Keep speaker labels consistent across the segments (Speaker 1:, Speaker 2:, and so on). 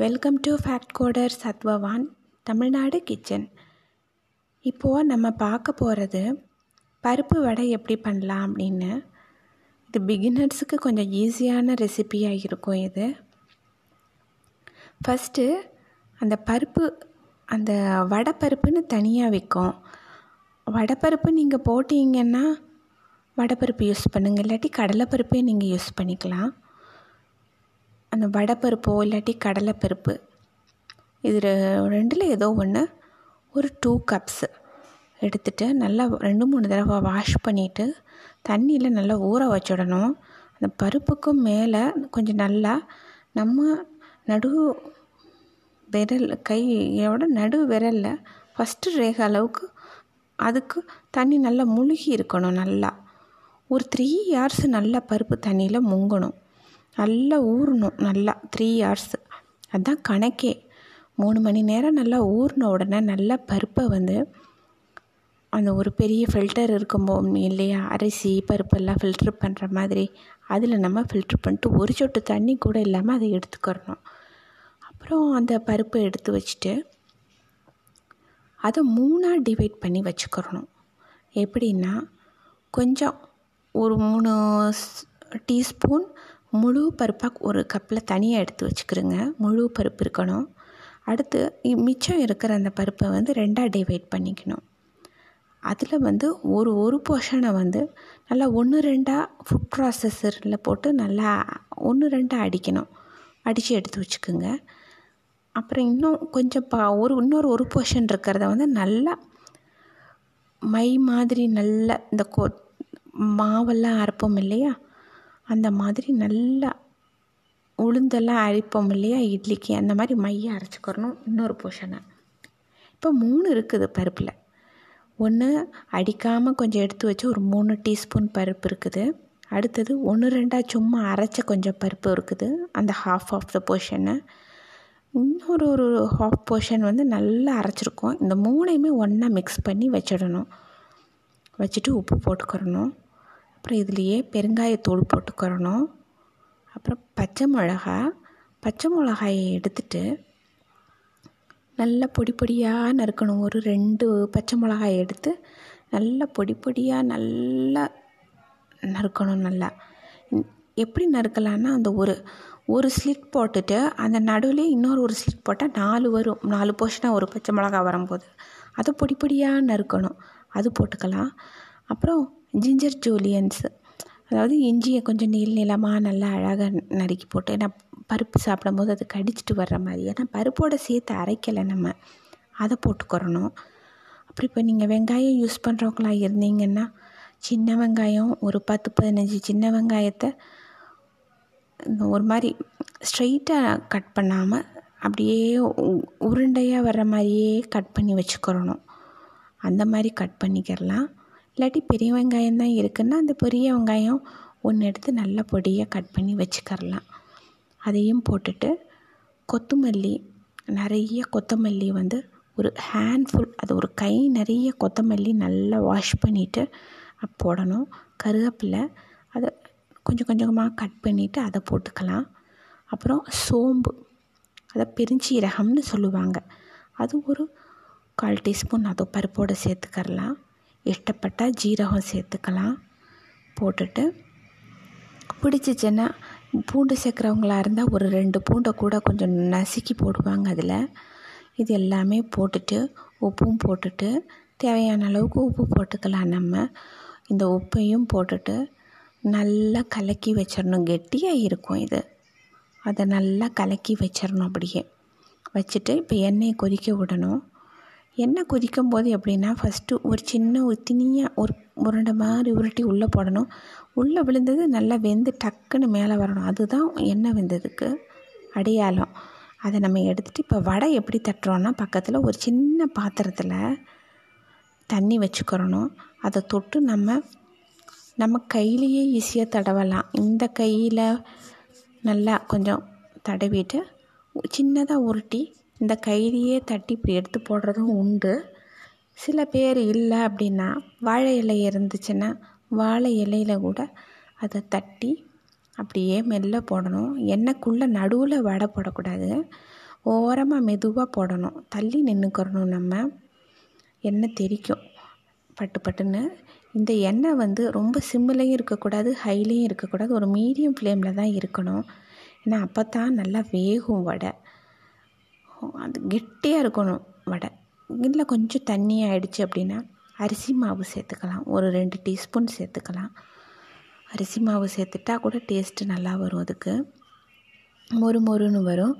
Speaker 1: Welcome to fact coder Satvavan Tamil Nadu kitchen இப்போது நம்ம பார்க்க போகிறது பருப்பு வடை எப்படி பண்ணலாம் அப்படின்னு. இது பிகினர்ஸுக்கு கொஞ்சம் ஈஸியான ரெசிபியாக இருக்கும் இது. ஃபஸ்ட்டு அந்த பருப்பு அந்த வடைப்பருப்புன்னு தனியாக விற்கும் வடைப்பருப்பு நீங்கள் போட்டிங்கன்னா வடைப்பருப்பு யூஸ் பண்ணுங்கள் இல்லாட்டி கடலைப்பருப்பே நீங்கள் யூஸ் பண்ணிக்கலாம். அந்த வடைப்பருப்போ இல்லாட்டி கடலைப்பருப்பு. இது ரெண்டில் ஏதோ ஒன்று ஒரு டூ கப்ஸு எடுத்துட்டு நல்லா ரெண்டு மூணு தடவை வாஷ் பண்ணிவிட்டு தண்ணியில் நல்லா ஊற வச்சிடணும். அந்த பருப்புக்கும் மேலே கொஞ்சம் நல்லா நம்ம நடு விரல் கையோட நடு விரலில் ஃபஸ்ட்டு ரேகை அளவுக்கு அதுக்கு தண்ணி நல்லா முழுகி இருக்கணும் நல்லா. ஒரு த்ரீ ஹார்ஸ் நல்லா பருப்பு தண்ணியில் முங்கணும். நல்லா ஊறணும் நல்லா த்ரீ ஹார்ஸ் அதுதான் கணக்கே. மூணு மணி நேரம் நல்லா ஊறின உடனே நல்லா பருப்பை வந்து அந்த ஒரு பெரிய ஃபில்டர் இருக்கும்போ இல்லையா? அரிசி பருப்பெல்லாம் ஃபில்ட்ரு பண்ணுற மாதிரி. அதில் நம்ம ஃபில்ட்ரு பண்ணிட்டு ஒரு சொட்டு தண்ணி கூட இல்லாமல் அதை எடுத்துக்கிறணும். அப்புறம் அந்த பருப்பை எடுத்து வச்சுட்டு அதை மூணாக டிவைட் பண்ணி வச்சுக்கிறணும். எப்படின்னா கொஞ்சம் ஒரு மூணு டீஸ்பூன் முழு பருப்பாக ஒரு கப்பில் தனியாக எடுத்து வச்சுக்கிறோங்க முழு பருப்பு இருக்கணும். அடுத்து மிச்சம் இருக்கிற அந்த பருப்பை வந்து ரெண்டாக டிவைட் பண்ணிக்கணும். அதில் வந்து ஒரு ஒரு போர்ஷனை வந்து நல்லா ஒன்று ரெண்டாக ஃபுட் ப்ராசஸரில் போட்டு நல்லா ஒன்று ரெண்டாக அடிக்கணும். அடித்து எடுத்து வச்சுக்கோங்க. அப்புறம் இன்னும் கொஞ்சம் பா ஒரு இன்னொரு ஒரு போர்ஷன் இருக்கிறத வந்து நல்லா மை மாதிரி நல்ல இந்த கொ மாவெல்லாம் அரைப்போம் இல்லையா? அந்த மாதிரி நல்லா உளுந்தெல்லாம் அரைப்போம் இல்லையா? இட்லிக்கு அந்த மாதிரி மைய அரைச்சிக்கிறணும். இன்னொரு போர்ஷனை இப்போ மூணு இருக்குது பருப்பில். ஒன்று அடிக்காமல் கொஞ்சம் எடுத்து வச்சு ஒரு மூணு டீஸ்பூன் பருப்பு இருக்குது. அடுத்தது ஒன்று ரெண்டாக சும்மா அரைச்ச கொஞ்சம் பருப்பு இருக்குது. அந்த ஹாஃப் ஆஃப் த போர்ஷனு இன்னொரு ஒரு ஹாஃப் போர்ஷன் வந்து நல்லா அரைச்சிருக்கோம். இந்த மூணையுமே ஒன்றா மிக்ஸ் பண்ணி வச்சிடணும். வச்சுட்டு உப்பு போட்டுக்கிறணும். அப்புறம் இதுலேயே பெருங்காயத்தூள் போட்டுக்கிறணும். அப்புறம் பச்சை மிளகா பச்சை மிளகாயை எடுத்துட்டு நல்லா பொடி பொடியாக நறுக்கணும். ஒரு ரெண்டு பச்சை மிளகாய் எடுத்து நல்லா பொடி பொடியாக நல்லா நறுக்கணும் நல்லா. எப்படி நறுக்கலான்னா அந்த ஒரு ஒரு ஸ்லிட் போட்டுட்டு அந்த நடுவில் இன்னொரு ஒரு ஸ்லிட் போட்டால் நாலு வரும். நாலு போர்ஷனாக ஒரு பச்சை மிளகா வரும்போது. அதை பொடி பொடியாக நறுக்கணும். அது போட்டுக்கலாம். அப்புறம் ஜிஞ்சர் ஜூலியன்ஸு அதாவது இஞ்சியை கொஞ்சம் நீள் நீளமாக நல்லா அழகாக நறுக்கி போட்டு ஏன்னா பருப்பு சாப்பிடும்போது அது கடிச்சிட்டு வர்ற மாதிரி. ஏன்னா பருப்போட சேர்த்து அரைக்கலை நம்ம. அதை போட்டுக்கிறணும். அப்புறம் இப்போ நீங்கள் வெங்காயம் யூஸ் பண்ணுறவங்களா இருந்தீங்கன்னா சின்ன வெங்காயம் ஒரு பத்து பதினஞ்சு சின்ன வெங்காயத்தை ஒரு மாதிரி ஸ்ட்ரைட்டாக கட் பண்ணாமல் அப்படியே உருண்டையாக வர்ற மாதிரியே கட் பண்ணி வச்சுக்கிறணும். அந்த மாதிரி கட் பண்ணிக்கிறலாம் இல்லாட்டி பெரிய வெங்காயம் தான் இருக்குன்னா அந்த பெரிய வெங்காயம் ஒன்று எடுத்து நல்லா பொடியாக கட் பண்ணி வச்சுக்கிறலாம் அதையும் போட்டுட்டு கொத்தமல்லி நிறைய கொத்தமல்லி வந்து ஒரு ஹேண்ட்ஃபுல் அது ஒரு கை நிறைய கொத்தமல்லி நல்லா வாஷ் பண்ணிவிட்டு போடணும். கருவேப்பிலை அதை கொஞ்சம் கொஞ்சமாக கட் பண்ணிவிட்டு அதை போட்டுக்கலாம். அப்புறம் சோம்பு அதை பெருஞ்சீரகம்னு சொல்லுவாங்க. அது ஒரு கால் டீஸ்பூன் அதை பருப்போடு சேர்த்துக்கரலாம். இஷ்டப்பட்டால் ஜீரகம் சேர்த்துக்கலாம். போட்டுட்டு பிடிச்சிச்சின்னா பூண்டு சேர்க்குறவங்களா இருந்தால் ஒரு ரெண்டு பூண்டை கூட கொஞ்சம் நசுக்கி போடுவாங்க அதில். இது எல்லாமே போட்டுட்டு உப்பும் போட்டுட்டு தேவையான அளவுக்கு உப்பு போட்டுக்கலாம் நம்ம. இந்த உப்பையும் போட்டுட்டு நல்லா கலக்கி வச்சிடணும். கெட்டியாக இருக்கும் இது. அதை நல்லா கலக்கி வச்சிடணும் அப்படியே. வச்சுட்டு இப்போ எண்ணெயை கொதிக்க விடணும். எண்ணெய் கொதிக்கும் போது எப்படின்னா ஃபஸ்ட்டு ஒரு சின்ன ஒரு தினியாக ஒரு உருண்டை மாதிரி உருட்டி உள்ளே போடணும். உள்ளே விழுந்தது நல்லா வெந்து டக்குன்னு மேலே வரணும். அதுதான் எண்ணெய் வெந்ததுக்கு அடையாளம். அதை நம்ம எடுத்துகிட்டு இப்போ வடை எப்படி தட்டுறோன்னா பக்கத்தில் ஒரு சின்ன பாத்திரத்தில் தண்ணி வச்சுக்கிறணும். அதை தொட்டு நம்ம நம்ம கையிலேயே ஈஸியாக தடவலாம். இந்த கையில் நல்லா கொஞ்சம் தடவிட்டு சின்னதாக உருட்டி இந்த கைதியே தட்டி இப்படி எடுத்து போடுறதும் உண்டு. சில பேர் இல்லை அப்படின்னா வாழை இலை இருந்துச்சுன்னா வாழை இலையில கூட அதை தட்டி அப்படியே மெல்ல போடணும். எண்ணெய்க்குள்ளே நடுவில் வடை போடக்கூடாது. ஓரமாக மெதுவாக போடணும். தள்ளி நின்றுக்கிறணும் நம்ம. எண்ணெய் தெரிக்கும். பட்டு பட்டுன்னு இந்த எண்ணெய் வந்து ரொம்ப சிம்மிலையும் இருக்கக்கூடாது ஹைலையும் இருக்கக்கூடாது. ஒரு மீடியம் ஃப்ளேமில் தான் இருக்கணும். ஏன்னா அப்போ தான் நல்லா வேகும் வடை. அது கெட்டியாக இருக்கணும் வடை. இல்லை கொஞ்சம் தண்ணி ஆயிடுச்சு அப்படின்னா அரிசி மாவு சேர்த்துக்கலாம். ஒரு ரெண்டு டீஸ்பூன் சேர்த்துக்கலாம். அரிசி மாவு சேர்த்துட்டா கூட டேஸ்ட்டு நல்லா வரும் அதுக்கு. மொறு மொறுன்னு வரும்.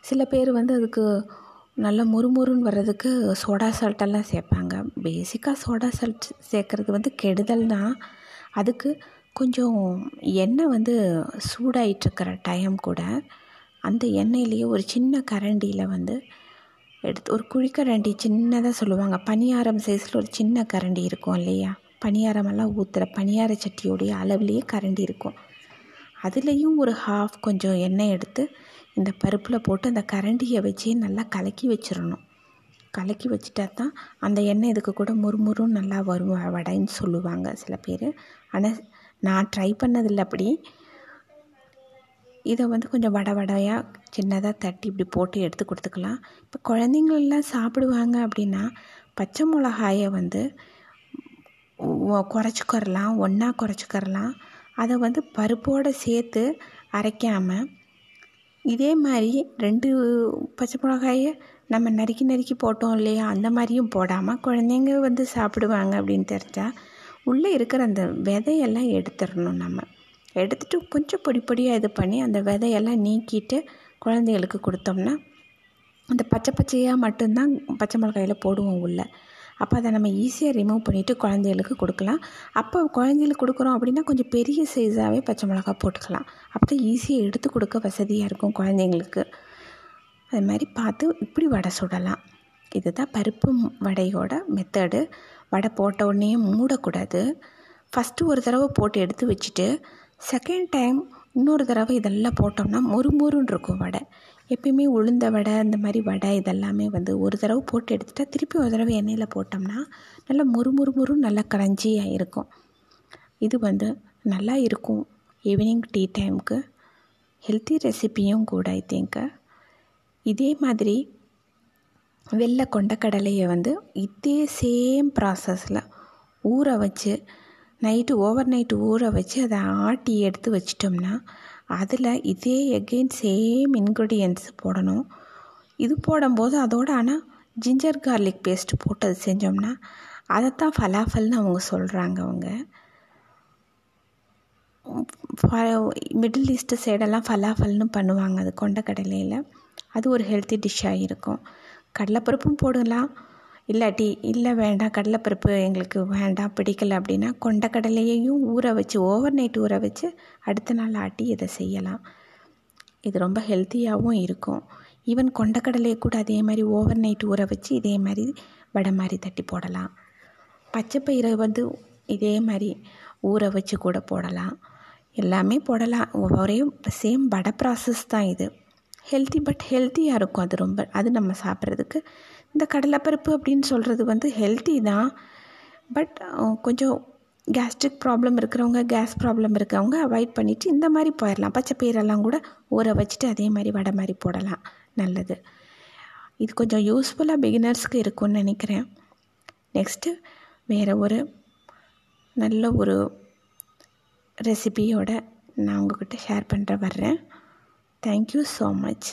Speaker 1: சில பேர் வந்து அதுக்கு நல்லா முறுமுறுன்னு வர்றதுக்கு சோடா சால்ட்டெல்லாம் சேர்ப்பாங்க. பேசிக்காக சோடா சால்ட் சேர்க்குறது வந்து கெடுதல் தான் அதுக்கு கொஞ்சம் எண்ணெய் வந்து சூடாயிட்டுருக்கிற டைம் கூட அந்த எண்ணெயிலேயே ஒரு சின்ன கரண்டியில் வந்து எடுத்து ஒரு குழிக்கரண்டி சின்னதாக சொல்லுவாங்க. பணியாரம் சைஸில் ஒரு சின்ன கரண்டி இருக்கும் இல்லையா? பணியாரமெல்லாம் ஊற்றுற பணியார சட்டியோடைய அளவுலேயே கரண்டி இருக்கும். அதுலேயும் ஒரு ஹாஃப் கொஞ்சம் எண்ணெய் எடுத்து இந்த பருப்பில் போட்டு அந்த கரண்டியை வச்சு நல்லா கலக்கி வச்சிடணும். கலக்கி வச்சுட்டா தான் அந்த எண்ணெய் இதுக்கு கூட முறுமுறும் நல்லா வரும் வடைன்னு சொல்லுவாங்க சில பேர். ஆனால் நான் ட்ரை பண்ணதில்லை அப்படி. இதை வந்து கொஞ்சம் வடை வடையாக சின்னதாக தட்டி இப்படி போட்டு எடுத்து கொடுத்துக்கலாம். இப்போ குழந்தைங்களெல்லாம் சாப்பிடுவாங்க அப்படின்னா பச்சை மிளகாயை வந்து குறைச்சிக்கரலாம் ஒன்றா குறைச்சிக்கரலாம் அதை வந்து பருப்போடு சேர்த்து அரைக்காமல் இதே மாதிரி ரெண்டு பச்சை மிளகாயை நம்ம நறுக்கி நறுக்கி போட்டோம் இல்லையா? அந்த மாதிரியும் போடாமல் குழந்தைங்க வந்து சாப்பிடுவாங்க அப்படின்னு தெரிஞ்சால் உள்ளே இருக்கிற அந்த விதையெல்லாம் எடுத்துடணும் நம்ம. எடுத்துகிட்டு கொஞ்சம் பொடி பொடியாக இது பண்ணி அந்த விதையெல்லாம் நீக்கிட்டு குழந்தைகளுக்கு கொடுத்தோம்னா அந்த பச்சை பச்சையாக மட்டும்தான் பச்சை மிளகாயில் போடுவோம் உள்ளே. அப்போ அதை நம்ம ஈஸியாக ரிமூவ் பண்ணிவிட்டு குழந்தைகளுக்கு கொடுக்கலாம். அப்போ குழந்தைகளுக்கு கொடுக்குறோம் அப்படின்னா கொஞ்சம் பெரிய சைஸாகவே பச்சை மிளகா போட்டுக்கலாம். அப்போ தான் ஈஸியாக எடுத்து கொடுக்க வசதியாக இருக்கும் குழந்தைங்களுக்கு. அது மாதிரி பார்த்து இப்படி வடை சுடலாம். இதுதான் பருப்பு வடையோட மெத்தடு வடை போட்ட உடனே மூடக்கூடாது. ஃபஸ்ட்டு ஒரு தடவை போட்டு எடுத்து வச்சுட்டு செகண்ட் டைம் இன்னொரு தடவை இதெல்லாம் போட்டோம்னா மொறுமொறுன்னு இருக்கும் வடை. எப்பயுமே உளுந்த வடை இந்த மாதிரி வடை இதெல்லாமே வந்து ஒரு தடவை போட்டு எடுத்துட்டால் திருப்பி ஒரு தடவை எண்ணெயில் போட்டோம்னா நல்லா முறுமுறுமுறு நல்லா கரைஞ்சியாக இருக்கும் இது வந்து நல்லா இருக்கும் ஈவினிங் டீ டைமுக்கு ஹெல்த்தி ரெசிப்பியும் கூட ஐ திங்க் இதே மாதிரி வெள்ளை கொண்டக்கடலையை வந்து இதே சேம் ப்ராசஸில் ஊற வச்சு நைட்டு ஓவர் நைட்டு ஊற வச்சு அதை ஆட்டி எடுத்து வச்சிட்டோம்னா அதில் இதே எகெயின் சேம் இன்க்ரீடியன்ட்ஸ் போடணும். இது போடும்போது அதோட ஆனால் ஜிஞ்சர் கார்லிக் பேஸ்ட் போட்டு அது செஞ்சோம்னா அதைத்தான் ஃபலாஃபல்னு அவங்க சொல்கிறாங்க அவங்க. மிடில் ஈஸ்ட்டு சைடெல்லாம் ஃபலாஃபல்னு பண்ணுவாங்க அது கொண்ட கடலையில் அது ஒரு ஹெல்த்தி டிஷ்ஷாக இருக்கும். கடலைப்பருப்பும் போடலாம். இல்லாட்டி இல்லை வேண்டாம் கடலைப்பருப்பு எங்களுக்கு வேண்டாம் பிடிக்கல அப்படின்னா கொண்டக்கடலையையும் ஊற வச்சு ஓவர் நைட் ஊற வச்சு அடுத்த நாள் ஆட்டி இதை செய்யலாம். இது ரொம்ப ஹெல்த்தியாகவும் இருக்கும். ஈவன் கொண்டக்கடலையை கூட அதே மாதிரி ஓவர் நைட் ஊற வச்சு இதே மாதிரி வடை மாதிரி தட்டி போடலாம். பச்சைப்பயிரை வந்து இதே மாதிரி ஊற வச்சு கூட போடலாம். எல்லாமே போடலாம். ஒரே சேம் வடை ப்ராசஸ் தான் இது. ஹெல்த்தி பட் ஹெல்த்தியாக இருக்கும். அது ரொம்ப அது நம்ம சாப்பிட்றதுக்கு இந்த கடலைப்பருப்பு அப்படின்னு சொல்கிறது வந்து ஹெல்த்தி தான். பட் கொஞ்சம் கேஸ்ட்ரிக் ப்ராப்ளம் இருக்கிறவங்க கேஸ் ப்ராப்ளம் இருக்கிறவங்க அவாய்ட் பண்ணிவிட்டு இந்த மாதிரி போயிடலாம் பச்சை பயிரெல்லாம் கூட ஊற வச்சுட்டு அதே மாதிரி வடை மாதிரி போடலாம். நல்லது. இது கொஞ்சம் யூஸ்ஃபுல்லாக பிகினர்ஸ்க்கு இருக்கும்னு நினைக்கிறேன். நெக்ஸ்ட்டு வேறு ஒரு நல்ல ஒரு ரெசிபியோட நான் உங்ககிட்ட ஷேர் பண்ணுற வர்றேன். Thank you so much